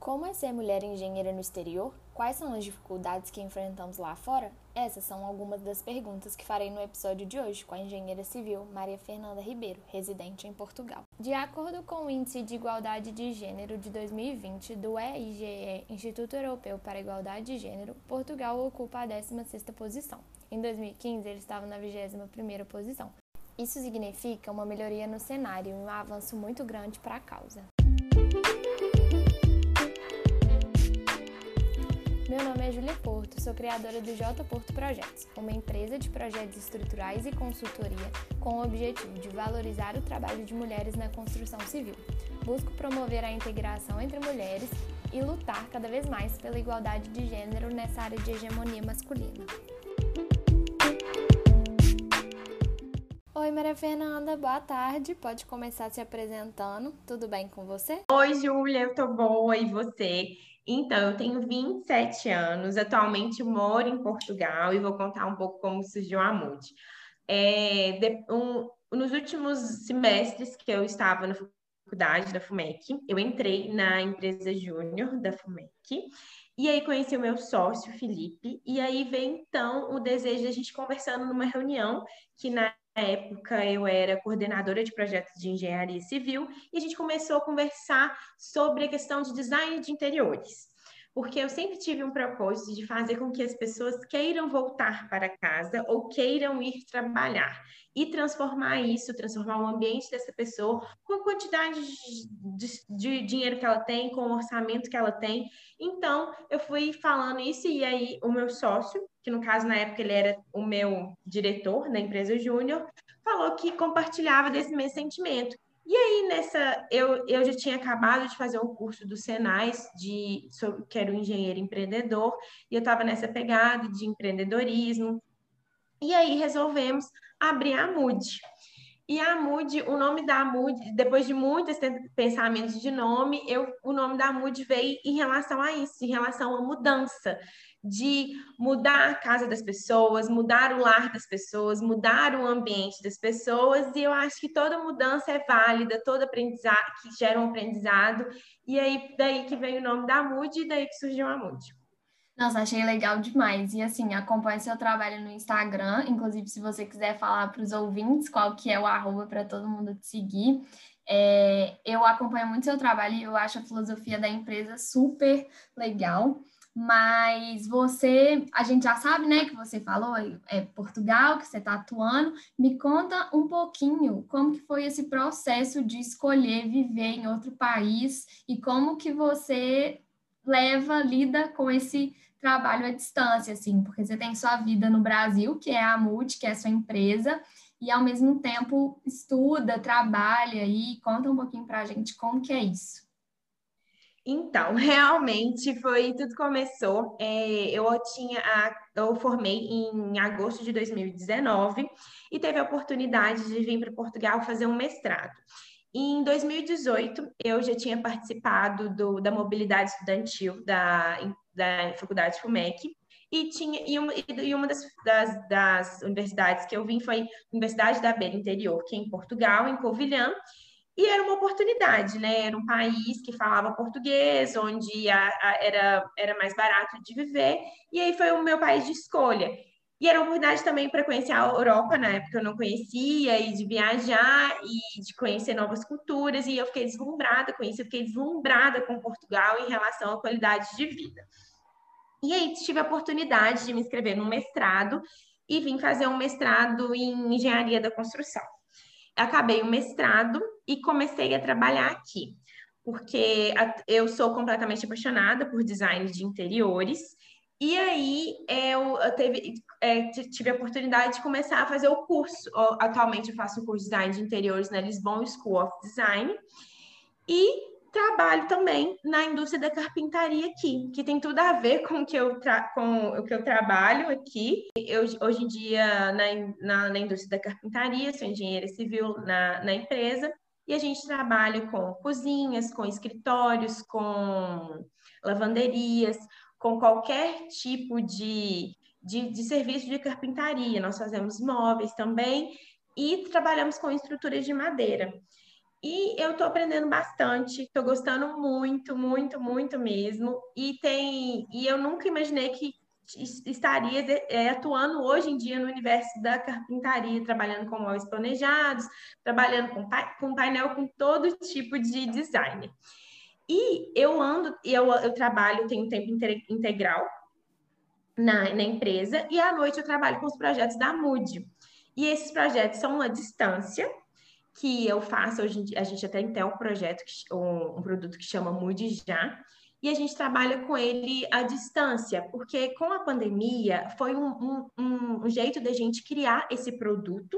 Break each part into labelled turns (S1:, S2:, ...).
S1: Como é ser mulher engenheira no exterior? Quais são as dificuldades que enfrentamos lá fora? Essas são algumas das perguntas que farei no episódio de hoje com a engenheira civil Maria Fernanda Ribeiro, residente em Portugal. De acordo com o Índice de Igualdade de Gênero de 2020 do EIGE, Instituto Europeu para a Igualdade de Gênero, Portugal ocupa a 16ª posição. Em 2015, ele estava na 21ª posição. Isso significa uma melhoria no cenário e um avanço muito grande para a causa. Meu nome é Julia Porto, sou criadora do J Porto Projetos, uma empresa de projetos estruturais e consultoria com o objetivo de valorizar o trabalho de mulheres na construção civil. Busco promover a integração entre mulheres e lutar cada vez mais pela igualdade de gênero nessa área de hegemonia masculina. Oi, Maria Fernanda, boa tarde. Pode começar se apresentando. Tudo bem com você?
S2: Oi, Júlia, eu tô boa e você? Então, eu tenho 27 anos, atualmente moro em Portugal e vou contar um pouco como surgiu a MUD. É, de, um, nos últimos semestres que eu estava na faculdade da FUMEC, eu entrei na empresa júnior da FUMEC e aí conheci o meu sócio, Felipe, e aí veio então o desejo de a gente conversando numa reunião que na época eu era coordenadora de projetos de engenharia civil e a gente começou a conversar sobre a questão de design de interiores. Porque eu sempre tive um propósito de fazer com que as pessoas queiram voltar para casa ou queiram ir trabalhar e transformar isso, transformar o ambiente dessa pessoa com a quantidade de, de, de dinheiro que ela tem, com o orçamento que ela tem. Então, eu fui falando isso e aí o meu sócio, que no caso na época ele era o meu diretor da empresa Júnior, falou que compartilhava desse mesmo sentimento. E aí, nessa, eu, eu já tinha acabado de fazer um curso do Senai, de, sobre, que era um engenheiro empreendedor, e eu estava nessa pegada de empreendedorismo. E aí resolvemos abrir a MUD. E a MUD, o nome da MUD, depois de muitos pensamentos de nome, eu, o nome da MUD veio em relação a isso, em relação à mudança de mudar a casa das pessoas, mudar o lar das pessoas, mudar o ambiente das pessoas, e eu acho que toda mudança é válida, todo aprendizado que gera um aprendizado, e aí daí que veio o nome da MUD e daí que surgiu a MUD.
S1: Nossa, achei legal demais. E assim, acompanhe seu trabalho no Instagram. Inclusive, se você quiser falar para os ouvintes qual que é o arroba para todo mundo te seguir. É, eu acompanho muito seu trabalho e eu acho a filosofia da empresa super legal mas você, a gente já sabe, né, que você falou, é Portugal, que você está atuando. Me conta um pouquinho como que foi esse processo de escolher viver em outro país e como que você leva, lida com esse trabalho à distância, assim, porque você tem sua vida no Brasil, que é a MUD, que é a sua empresa, e ao mesmo tempo estuda, trabalha e conta um pouquinho para a gente como que é isso.
S2: Então, realmente foi tudo começou. É, eu tinha a, eu formei em agosto de 2019 e teve a oportunidade de vir para Portugal fazer um mestrado. Em 2018, eu já tinha participado do, da mobilidade estudantil da, da Faculdade FUMEC, e tinha e uma, e uma das, das, das, universidades que eu vim foi a Universidade da Beira Interior, que é em Portugal, em Covilhã, e era uma oportunidade, né? Era um país que falava português, onde a, a, era, era mais barato de viver, e aí foi o meu país de escolha. E era uma oportunidade também para conhecer a Europa, na época eu não conhecia, e de viajar, e de conhecer novas culturas, e eu fiquei deslumbrada com isso, eu fiquei deslumbrada com Portugal em relação à qualidade de vida. E aí tive a oportunidade de me inscrever num mestrado, e vim fazer um mestrado em engenharia da construção acabei o mestrado e comecei a trabalhar aqui, porque eu sou completamente apaixonada por design de interiores. E aí eu, teve, é, tive a oportunidade de começar a fazer o curso. Atualmente eu faço o curso de design de interiores na Lisbon School of Design. E trabalho também na indústria da carpintaria aqui, que tem tudo a ver com o que eu, com o que eu trabalho aqui. Eu, hoje em dia, na, na, na indústria da carpintaria, sou engenheira civil na, na empresa, e a gente trabalha com cozinhas, com escritórios, com lavanderias, com qualquer tipo de, de, de serviço de carpintaria. Nós fazemos móveis também e trabalhamos com estruturas de madeira. E eu estou aprendendo bastante, estou gostando muito, muito, muito mesmo. E tem, e eu nunca imaginei que estaria é, atuando hoje em dia no universo da carpintaria, trabalhando com móveis planejados, trabalhando com, com painel, com todo tipo de design. E eu ando, eu, eu trabalho, tenho tempo integral na, na empresa, e à noite eu trabalho com os projetos da MUD. E esses projetos são à distância, que eu faço hoje em dia, a gente até tem um projeto, um, um produto que chama Mude Já, e a gente trabalha com ele à distância, porque com a pandemia foi um, um, um jeito da gente criar esse produto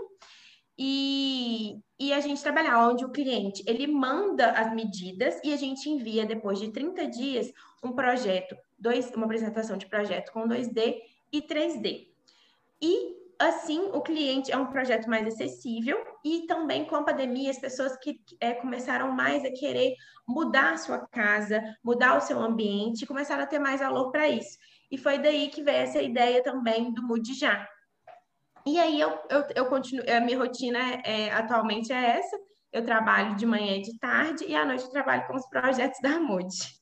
S2: e, e a gente trabalhar onde o cliente ele manda as medidas e a gente envia depois de 30 dias um projeto, dois, uma apresentação de projeto com 2D e 3D. E assim o cliente é um projeto mais acessível e também com a pandemia as pessoas que é, começaram mais a querer mudar a sua casa, mudar o seu ambiente, começaram a ter mais valor para isso. E foi daí que veio essa ideia também do Mude Já. E aí eu, eu, eu continuo, a minha rotina é, atualmente é essa. Eu trabalho de manhã e de tarde e à noite eu trabalho com os projetos da Mude.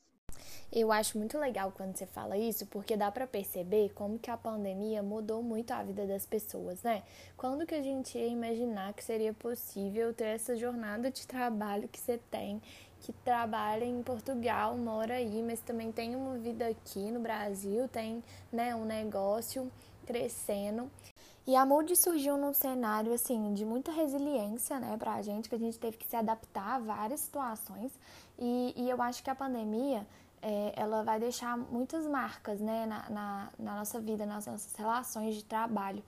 S1: Eu acho muito legal quando você fala isso, porque dá para perceber como que a pandemia mudou muito a vida das pessoas, né? Quando que a gente ia imaginar que seria possível ter essa jornada de trabalho que você tem, que trabalha em Portugal, mora aí, mas também tem uma vida aqui no Brasil, tem, né, um negócio crescendo. E a Mood surgiu num cenário assim de muita resiliência, né, pra gente, que a gente teve que se adaptar a várias situações. E, e eu acho que a pandemia é, ela vai deixar muitas marcas né, na, na, na, nossa vida, nas nossas relações de trabalho,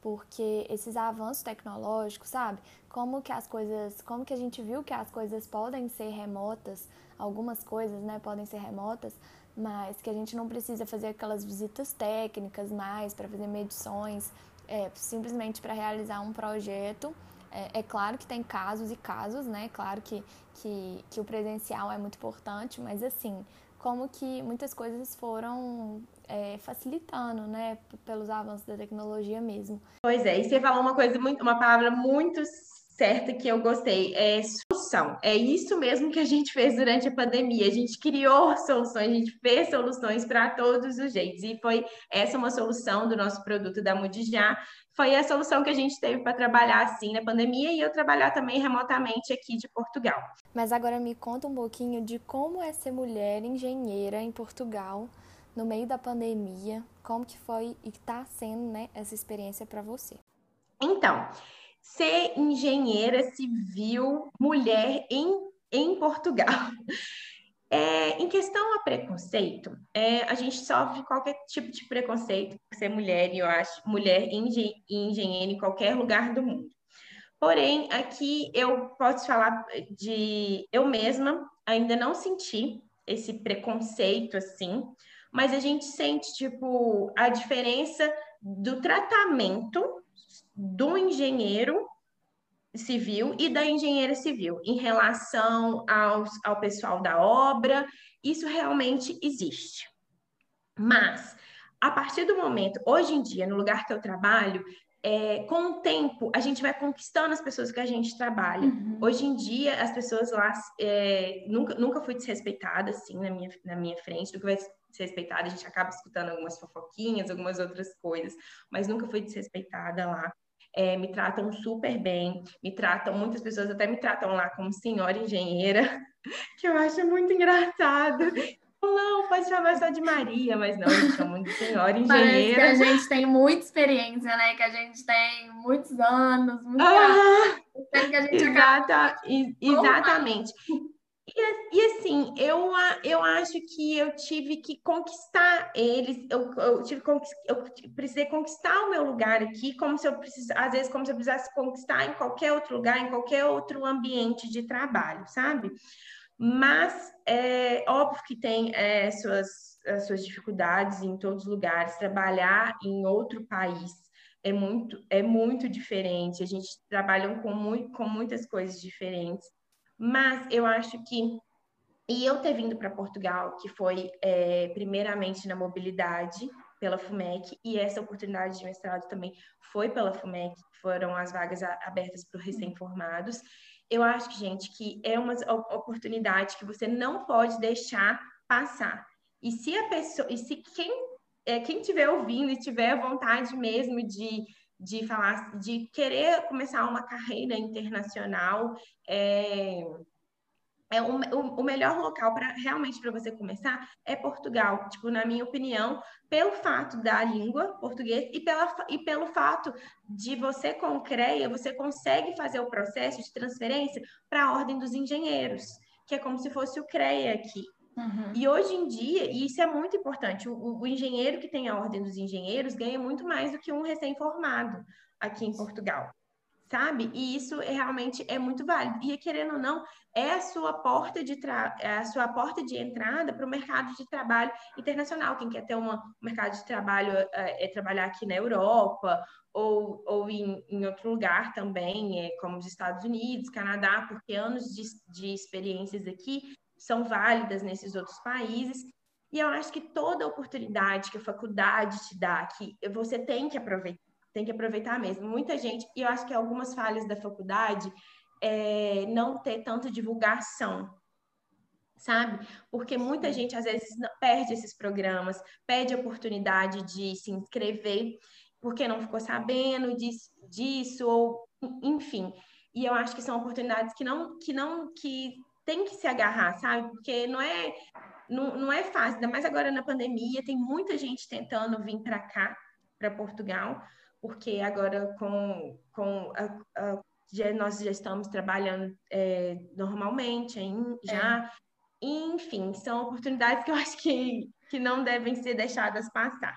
S1: porque esses avanços tecnológicos, sabe? Como que as coisas, como que a gente viu que as coisas podem ser remotas, algumas coisas, né, podem ser remotas, mas que a gente não precisa fazer aquelas visitas técnicas mais para fazer medições, é, simplesmente para realizar um projeto. É, é, claro que tem casos e casos, né? Claro que, que, que o presencial é muito importante, mas assim, como que muitas coisas foram é, facilitando, né, pelos avanços da tecnologia mesmo.
S2: Pois é, e você falou uma coisa muito, uma palavra muito certa que eu gostei, é solução. É isso mesmo que a gente fez durante a pandemia. A gente criou soluções, a gente fez soluções para todos os jeitos. E foi essa uma solução do nosso produto da Mudijá. Foi a solução que a gente teve para trabalhar assim na pandemia e eu trabalhar também remotamente aqui de Portugal.
S1: Mas agora me conta um pouquinho de como é ser mulher engenheira em Portugal no meio da pandemia, como que foi e está sendo, né, essa experiência para você?
S2: Então, ser engenheira civil mulher em, em Portugal. É, em questão a preconceito, é, a gente sofre qualquer tipo de preconceito por ser mulher, e eu acho, mulher engen engenheira em qualquer lugar do mundo. Porém, aqui eu posso falar de eu mesma ainda não senti esse preconceito assim, mas a gente sente tipo a diferença do tratamento do engenheiro civil e da engenheira civil em relação aos, ao pessoal da obra, isso realmente existe. Mas, a partir do momento, hoje em dia, no lugar que eu trabalho, é, com o tempo, a gente vai conquistando as pessoas que a gente trabalha. Uhum. Hoje em dia, as pessoas lá, é, nunca, nunca fui desrespeitada, assim, na minha, na minha frente, nunca vai ser respeitada, a gente acaba escutando algumas fofoquinhas, algumas outras coisas, mas nunca fui desrespeitada lá é, me tratam super bem, me tratam, muitas pessoas até me tratam lá como senhora engenheira, que eu acho muito engraçado. Não, pode chamar só de Maria, mas não, me chamam de senhora engenheira.
S3: Parece que a gente tem muita experiência, né? Que a gente tem muitos anos, muita... ah,
S2: que a gente exata, acaba... exatamente. E, assim, eu, eu acho que eu tive que conquistar eles, eu, eu, tive, eu precisei conquistar o meu lugar aqui, como se eu precisasse, às vezes, como se eu precisasse conquistar em qualquer outro lugar, em qualquer outro ambiente de trabalho, sabe? Mas é óbvio que tem é, suas, as suas dificuldades em todos os lugares, trabalhar em outro país é muito, é muito diferente, a gente trabalha com, muito, com muitas coisas diferentes. Mas eu acho que. E eu ter vindo para Portugal, que foi é, primeiramente na mobilidade, pela FUMEC, e essa oportunidade de mestrado também foi pela FUMEC, foram as vagas abertas para os recém-formados. eu acho que, gente, que é uma oportunidade que você não pode deixar passar. E se a pessoa, e se quem, é, quem tiver ouvindo e tiver vontade mesmo de, de falar, de querer começar uma carreira internacional, é, é o, o, melhor local para realmente para você começar é Portugal, tipo, na minha opinião, pelo fato da língua portuguesa e, pela, e pelo fato de você com CREA, você consegue fazer o processo de transferência para a ordem dos engenheiros, que é como se fosse o CREA aqui. Uhum. E hoje em dia, e isso é muito importante, o, o engenheiro que tem a ordem dos engenheiros ganha muito mais do que um recém-formado aqui em Portugal sabe? E isso é, realmente é muito válido. E querendo ou não, é a sua porta de tra... é a sua porta de entrada para o mercado de trabalho internacional. Quem quer ter uma, um mercado de trabalho é, é, trabalhar aqui na Europa ou, ou em, em outro lugar também, é, como os Estados Unidos, Canadá, porque anos de, de experiências aqui são válidas nesses outros países. E eu acho que toda oportunidade que a faculdade te dá, que você tem que aproveitar tem que aproveitar mesmo. Muita gente, e eu acho que algumas falhas da faculdade é não ter tanta divulgação, sabe? Porque muita gente às vezes perde esses programas, perde a oportunidade de se inscrever porque não ficou sabendo disso, disso ou enfim. E eu acho que são oportunidades que não que não que tem que se agarrar, sabe? Porque não é não, não é fácil, ainda mais agora na pandemia, tem muita gente tentando vir para cá, para Portugal, porque agora com, com a, a, já, nós já estamos trabalhando é, normalmente em, já. É. Enfim, são oportunidades que eu acho que, que não devem ser deixadas passar.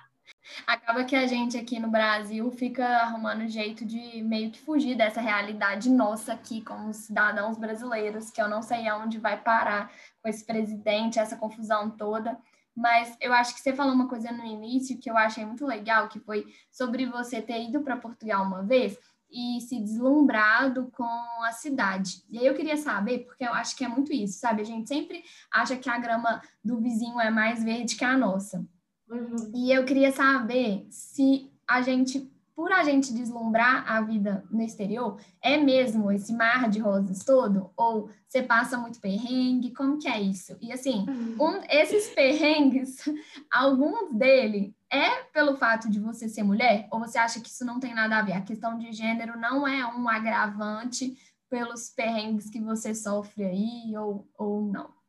S1: Acaba que a gente aqui no Brasil fica arrumando jeito de meio que fugir dessa realidade nossa aqui como cidadãos brasileiros, que eu não sei aonde vai parar com esse presidente, essa confusão toda. Mas eu acho que você falou uma coisa no início que eu achei muito legal, que foi sobre você ter ido para Portugal uma vez e se deslumbrado com a cidade. E aí eu queria saber, porque eu acho que é muito isso, sabe? A gente sempre acha que a grama do vizinho é mais verde que a nossa. Uhum. E eu queria saber se a gente por a gente deslumbrar a vida no exterior, é mesmo esse mar de rosas todo? Ou você passa muito perrengue? Como que é isso? E assim, uhum. um, esses perrengues, alguns dele é pelo fato de você ser mulher? Ou você acha que isso não tem nada a ver? A questão de gênero não é um agravante pelos perrengues que você sofre aí ou, ou não?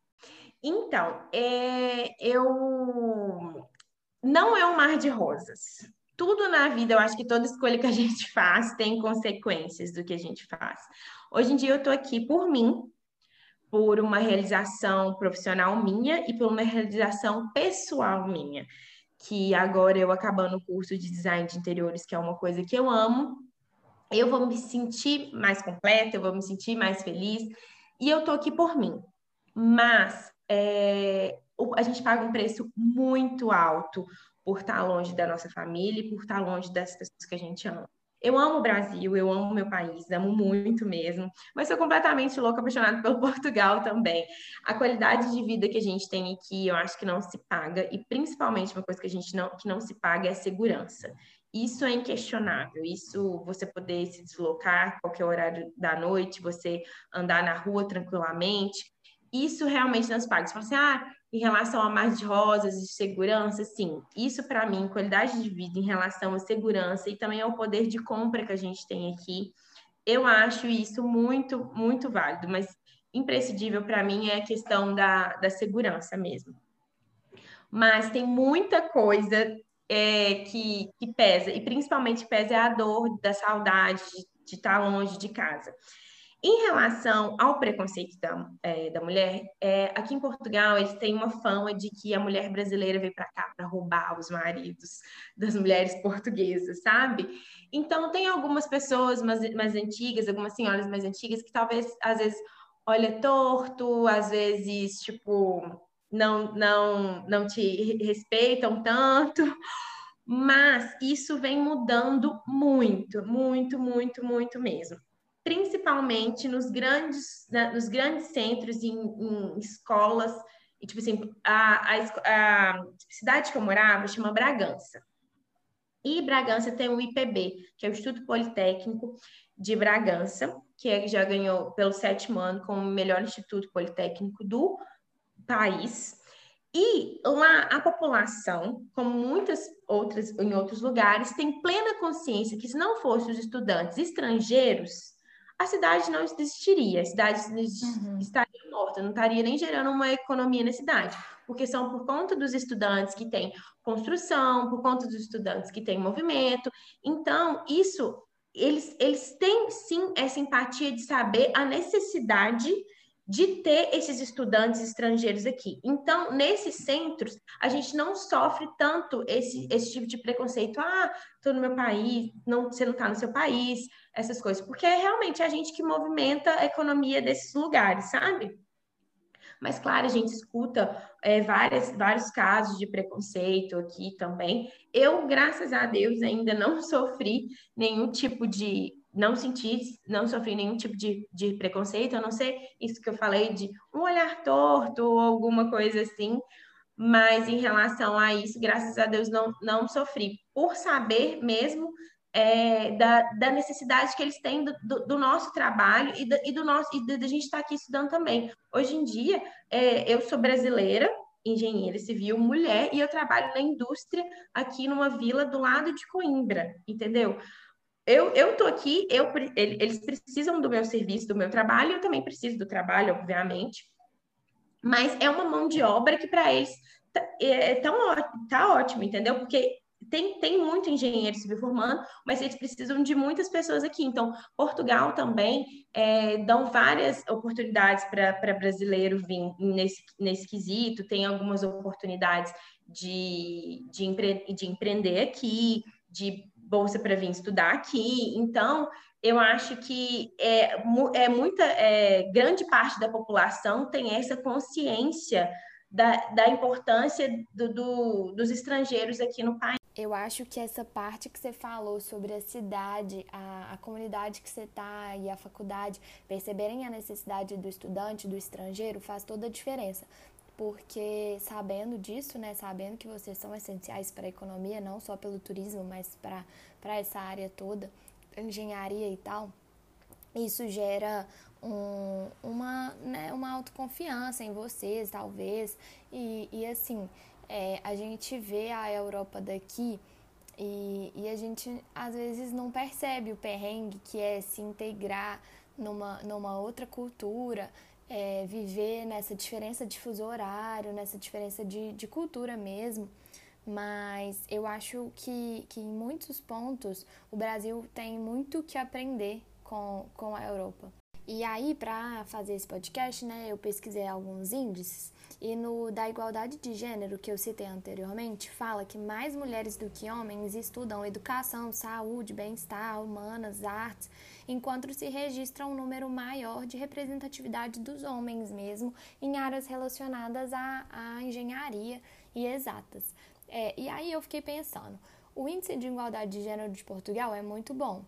S2: Então, é, eu não é um mar de rosas tudo na vida, eu acho que toda escolha que a gente faz tem consequências do que a gente faz. Hoje em dia eu estou aqui por mim, por uma realização profissional minha e por uma realização pessoal minha, que agora eu acabando o curso de design de interiores, que é uma coisa que eu amo, eu vou me sentir mais completa, eu vou me sentir mais feliz, e eu tô aqui por mim. Mas é, a gente paga um preço muito alto por estar longe da nossa família e por estar longe das pessoas que a gente ama. Eu amo o Brasil, eu amo meu país, amo muito mesmo, mas sou completamente louca, apaixonada pelo Portugal também. A qualidade de vida que a gente tem aqui, eu acho que não se paga, e principalmente uma coisa que a gente não, que não se paga é a segurança. Isso é inquestionável, isso você poder se deslocar qualquer horário da noite, você andar na rua tranquilamente, isso realmente não se paga. Você fala assim, ah, em relação a mais de rosas e segurança, sim, isso para mim, qualidade de vida em relação à segurança e também ao poder de compra que a gente tem aqui, eu acho isso muito, muito válido, mas imprescindível para mim é a questão da, da segurança mesmo. Mas tem muita coisa é, que, que pesa, e principalmente pesa a dor da saudade de, de estar longe de casa. Em relação ao preconceito da, é, da mulher, é, aqui em Portugal eles têm uma fama de que a mulher brasileira veio para cá para roubar os maridos das mulheres portuguesas, sabe? Então tem algumas pessoas mais, mais antigas, algumas senhoras mais antigas que talvez às vezes olha torto, às vezes tipo não não não te respeitam tanto. Mas isso vem mudando muito, muito, muito, muito mesmo principalmente nos grandes, né, nos grandes centros, em, em, escolas. E, tipo assim, a, a, a cidade que eu morava chama Bragança. E Bragança tem o IPB, que é o Instituto Politécnico de Bragança, que é, já ganhou pelo sétimo ano como melhor instituto politécnico do país. E lá a população, como muitas outras em outros lugares, tem plena consciência que se não fossem os estudantes estrangeiros, a cidade não existiria, a cidade uhum. estaria morta, não estaria nem gerando uma economia na cidade, porque são por conta dos estudantes que têm construção, por conta dos estudantes que têm movimento. Então, isso eles, eles têm sim essa empatia de saber a necessidade de ter esses estudantes estrangeiros aqui. Então, nesses centros, a gente não sofre tanto esse, esse tipo de preconceito. Ah, estou no meu país, não, você não está no seu país, essas coisas. Porque é realmente a gente que movimenta a economia desses lugares, sabe? Mas, claro, a gente escuta é, várias, vários casos de preconceito aqui também. Eu, graças a Deus, ainda não sofri nenhum tipo de não senti, não sofri nenhum tipo de, de preconceito, a não ser isso que eu falei de um olhar torto ou alguma coisa assim, mas em relação a isso, graças a Deus, não, não sofri, por saber mesmo é, da, da, necessidade que eles têm do, do, do nosso trabalho e, do, e do nosso e da gente estar aqui estudando também. Hoje em dia, é, eu sou brasileira, engenheira civil, mulher, e eu trabalho na indústria aqui numa vila do lado de Coimbra, entendeu? Eu, eu tô aqui, eu, eles precisam do meu serviço, do meu trabalho, eu também preciso do trabalho, obviamente, mas é uma mão de obra que para eles tá, é, é, tão, tá ótimo, entendeu? Porque tem, tem muito engenheiro civil formando, mas eles precisam de muitas pessoas aqui. Então, Portugal também é, dão várias oportunidades para brasileiro vir nesse, nesse quesito, tem algumas oportunidades de, de, empre, de empreender aqui, de bolsa para vir estudar aqui. Então, eu acho que é, é muita, é, grande parte da população tem essa consciência da, da importância do, do, dos estrangeiros aqui no país.
S1: Eu acho que essa parte que você falou sobre a cidade, a, a comunidade que você está e a faculdade perceberem a necessidade do estudante, do estrangeiro, faz toda a diferença porque sabendo disso, né, sabendo que vocês são essenciais para a economia, não só pelo turismo, mas para essa área toda, engenharia e tal, isso gera um, uma, né, uma autoconfiança em vocês, talvez, e, e assim, é, a gente vê a Europa daqui e, e a gente às vezes não percebe o perrengue que é se integrar numa, numa outra cultura, é, viver nessa diferença de fuso horário, nessa diferença de, de cultura mesmo. Mas eu acho que, que em muitos pontos o Brasil tem muito que aprender com, com a Europa. E aí, para fazer esse podcast, né, eu pesquisei alguns índices e no da igualdade de gênero que eu citei anteriormente, fala que mais mulheres do que homens estudam educação, saúde, bem-estar, humanas, artes enquanto se registra um número maior de representatividade dos homens mesmo em áreas relacionadas à, à engenharia e exatas. É, e aí eu fiquei pensando, o índice de igualdade de gênero de Portugal é muito bom.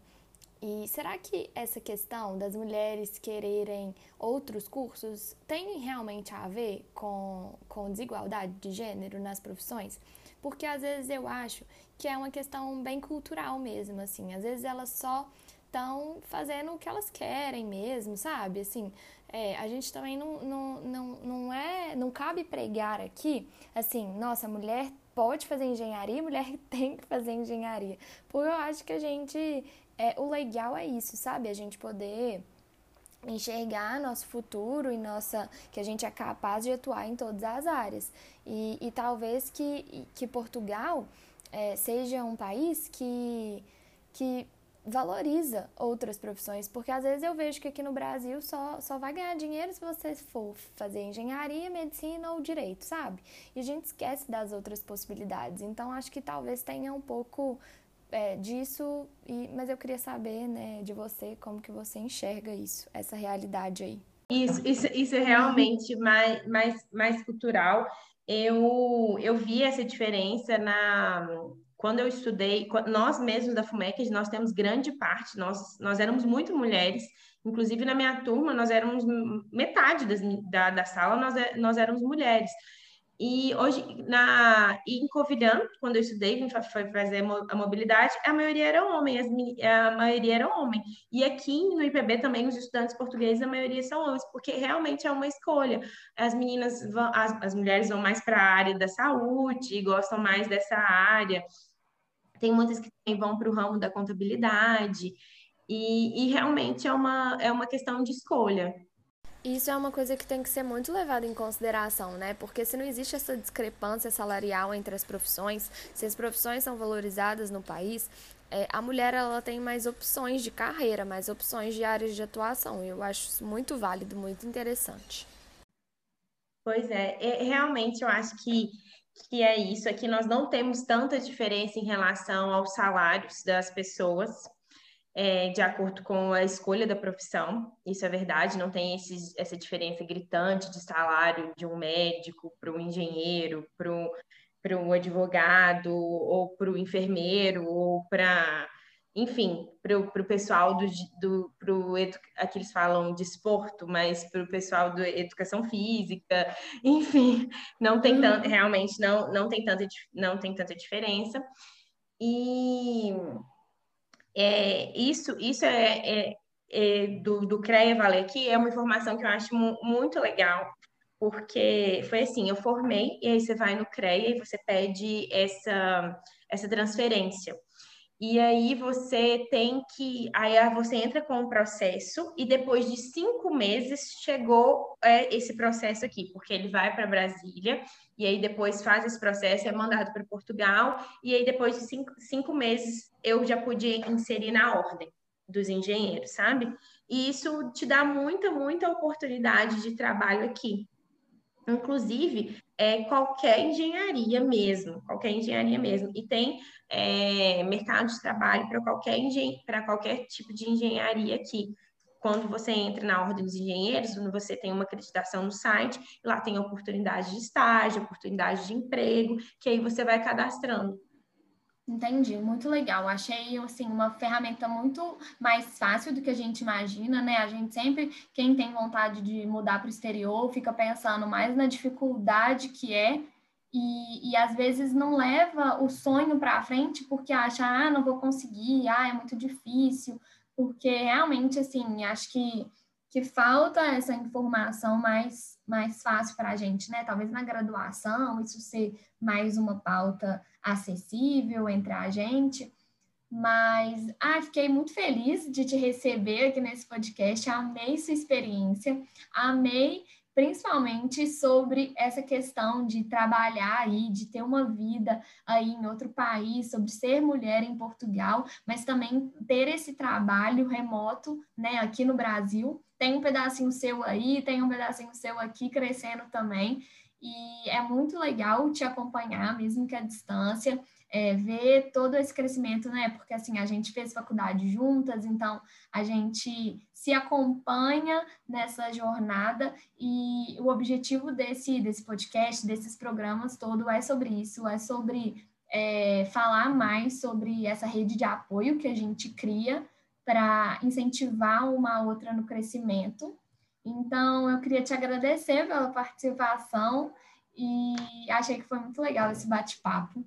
S1: E será que essa questão das mulheres quererem outros cursos tem realmente a ver com, com desigualdade de gênero nas profissões? Porque às vezes eu acho que é uma questão bem cultural mesmo, assim. Às vezes elas só estão fazendo o que elas querem mesmo, sabe? Assim, é, a gente também não, não, não, não é. Não cabe pregar aqui, assim, nossa, mulher pode fazer engenharia, mulher tem que fazer engenharia. Porque eu acho que a gente. É, o legal é isso, sabe? A gente poder enxergar nosso futuro e nossa que a gente é capaz de atuar em todas as áreas e, e talvez que, que Portugal é, seja um país que, que valoriza outras profissões, porque às vezes eu vejo que aqui no Brasil só, só vai ganhar dinheiro se você for fazer engenharia, medicina ou direito, sabe? E a gente esquece das outras possibilidades. Então acho que talvez tenha um pouco é, disso, e, mas eu queria saber né, de você como que você enxerga isso, essa realidade aí.
S2: Isso, isso, isso é realmente mais, mais, mais cultural. Eu, eu vi essa diferença na, quando eu estudei, nós mesmos da FUMEC, nós temos grande parte, nós, nós éramos muito mulheres, inclusive na minha turma, nós éramos metade das, da, da sala, nós, é, nós éramos mulheres. E hoje, na, em Covilhã, quando eu estudei, a gente foi fazer a mobilidade, a maioria era homem, as, a maioria era homem. E aqui no IPB também, os estudantes portugueses, a maioria são homens, porque realmente é uma escolha. As meninas, vão, as, as mulheres vão mais para a área da saúde, gostam mais dessa área. Tem muitas que também vão para o ramo da contabilidade. E, e realmente é uma, é uma questão de escolha.
S4: Isso é uma coisa que tem que ser muito levada em consideração, né? Porque se não existe essa discrepância salarial entre as profissões, se as profissões são valorizadas no país, é, a mulher ela tem mais opções de carreira, mais opções de áreas de atuação. Eu acho isso muito válido, muito interessante.
S2: Pois é, é realmente eu acho que, que é isso. Aqui nós não temos tanta diferença em relação aos salários das pessoas é, de acordo com a escolha da profissão, isso é verdade, não tem essa diferença gritante de salário de um médico para um engenheiro, para um advogado, ou para o enfermeiro, ou para, enfim, para o pessoal do, do pro, aqui eles falam de esporto, mas para o pessoal da educação física, enfim, não tem tanto, realmente não, não, tem tanta, não tem tanta diferença. E é, isso, isso é, é, é do, do CREA Vale aqui, é uma informação que eu acho muito legal, porque foi assim, eu formei, e aí você vai no CREA e você pede essa, essa transferência. E aí você tem que. Aí você entra com o processo, e depois de cinco meses chegou é, esse processo aqui, porque ele vai para Brasília, e aí depois faz esse processo, é mandado para Portugal, e aí depois de cinco, cinco meses eu já pude inserir na ordem dos engenheiros, sabe? E isso te dá muita, muita oportunidade de trabalho aqui. Inclusive, é qualquer engenharia mesmo, qualquer engenharia mesmo. E tem é, mercado de trabalho para qualquer, para qualquer tipo de engenharia aqui. Quando você entra na ordem dos engenheiros, você tem uma acreditação no site, lá tem oportunidade de estágio, oportunidade de emprego, que aí você vai cadastrando.
S1: Entendi, muito legal. Achei assim uma ferramenta muito mais fácil do que a gente imagina, né? A gente sempre, quem tem vontade de mudar para o exterior, fica pensando mais na dificuldade que é e, e às vezes não leva o sonho para frente porque acha, ah, não vou conseguir, ah, é muito difícil, porque realmente assim, acho que que falta essa informação mais, mais fácil para a gente, né? Talvez na graduação, isso ser mais uma pauta acessível entre a gente. Mas, ah, fiquei muito feliz de te receber aqui nesse podcast, amei sua experiência, amei principalmente sobre essa questão de trabalhar aí, de ter uma vida aí em outro país, sobre ser mulher em Portugal, mas também ter esse trabalho remoto, né, aqui no Brasil. Tem um pedacinho seu aí, tem um pedacinho seu aqui crescendo também. E é muito legal te acompanhar, mesmo que à distância é, ver todo esse crescimento, né? Porque assim, a gente fez faculdade juntas, então a gente se acompanha nessa jornada e o objetivo desse, desse podcast, desses programas todo é sobre isso, é sobre é, falar mais sobre essa rede de apoio que a gente cria para incentivar uma outra no crescimento. Então, eu queria te agradecer pela participação e achei que foi muito legal esse bate-papo.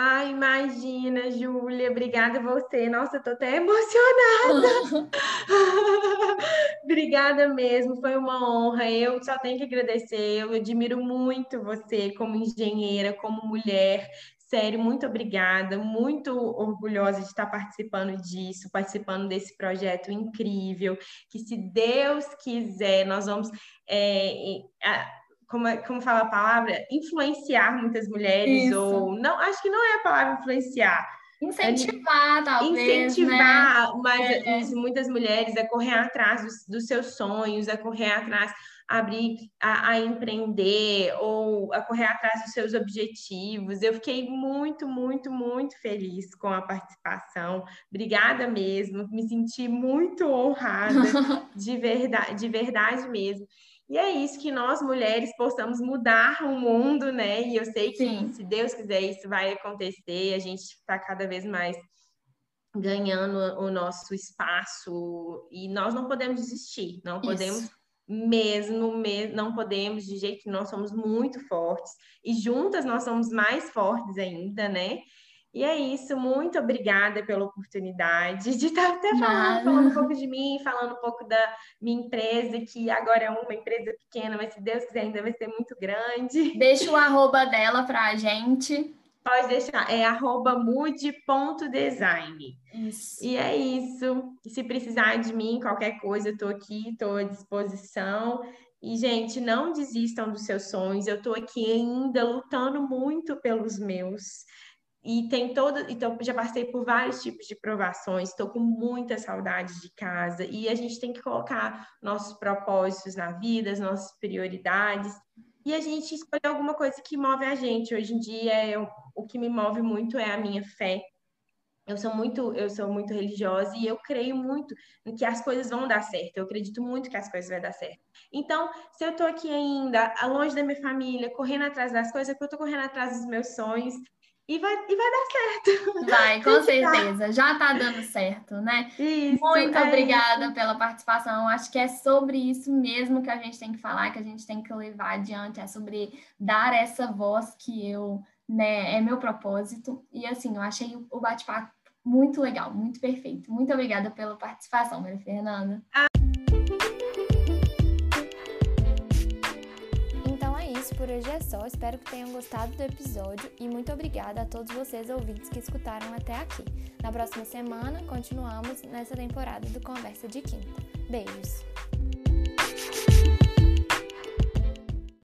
S2: Ai, imagina, Júlia, obrigada você. Nossa, eu tô até emocionada. obrigada mesmo, foi uma honra. Eu só tenho que agradecer. Eu admiro muito você como engenheira, como mulher. Sério, muito obrigada, muito orgulhosa de estar participando disso, participando desse projeto incrível. Que se Deus quiser, nós vamos é, como, é, como fala a palavra, influenciar muitas mulheres, Isso. ou não, acho que não é a palavra influenciar.
S1: Incentivar, é, talvez.
S2: Incentivar, né? mas é. muitas mulheres a correr atrás dos, dos, seus sonhos, a correr atrás, a abrir, a, a, empreender, ou a correr atrás dos seus objetivos. Eu fiquei muito, muito, muito feliz com a participação. Obrigada mesmo, me senti muito honrada, de verdade, de verdade mesmo. E é isso, que nós mulheres possamos mudar o mundo, né? E eu sei que, Sim. se Deus quiser, isso vai acontecer, a gente está cada vez mais ganhando o nosso espaço e nós não podemos desistir, não podemos mesmo, mesmo, não podemos de jeito que nós somos muito fortes e juntas nós somos mais fortes ainda, né? E é isso, muito obrigada pela oportunidade de estar até falando, falando, um pouco de mim, falando um pouco da minha empresa, que agora é uma empresa pequena, mas se Deus quiser ainda vai ser muito grande.
S1: Deixa o arroba dela para a gente.
S2: Pode deixar, é arroba mude.design. Isso. E é isso. Se precisar de mim, qualquer coisa, eu estou aqui, estou à disposição. E, gente, não desistam dos seus sonhos. Eu estou aqui ainda lutando muito pelos meus. E tem todo. Então, já passei por vários tipos de provações, estou com muita saudade de casa. E a gente tem que colocar nossos propósitos na vida, as nossas prioridades. E a gente escolher alguma coisa que move a gente. Hoje em dia, eu, o que me move muito é a minha fé. Eu sou muito, eu sou muito religiosa e eu creio muito que as coisas vão dar certo. Eu acredito muito que as coisas vão dar certo. Então, se eu tô aqui ainda, longe da minha família, correndo atrás das coisas, é porque eu tô correndo atrás dos meus sonhos e vai, e vai dar certo.
S1: Vai, com certeza. Já tá dando certo, né? Isso, Muito é obrigada isso. pela participação. Acho que é sobre isso mesmo que a gente tem que falar, que a gente tem que levar adiante. É sobre dar essa voz que eu, né, é meu propósito. E assim, eu achei o bate-papo muito legal, muito perfeito. Muito obrigada pela participação, Maria Fernanda. Ah.
S4: Por hoje é só. Espero que tenham gostado do episódio e muito obrigada a todos vocês ouvintes que escutaram até aqui. Na próxima semana, continuamos nessa temporada do Conversa de Quinta. Beijos!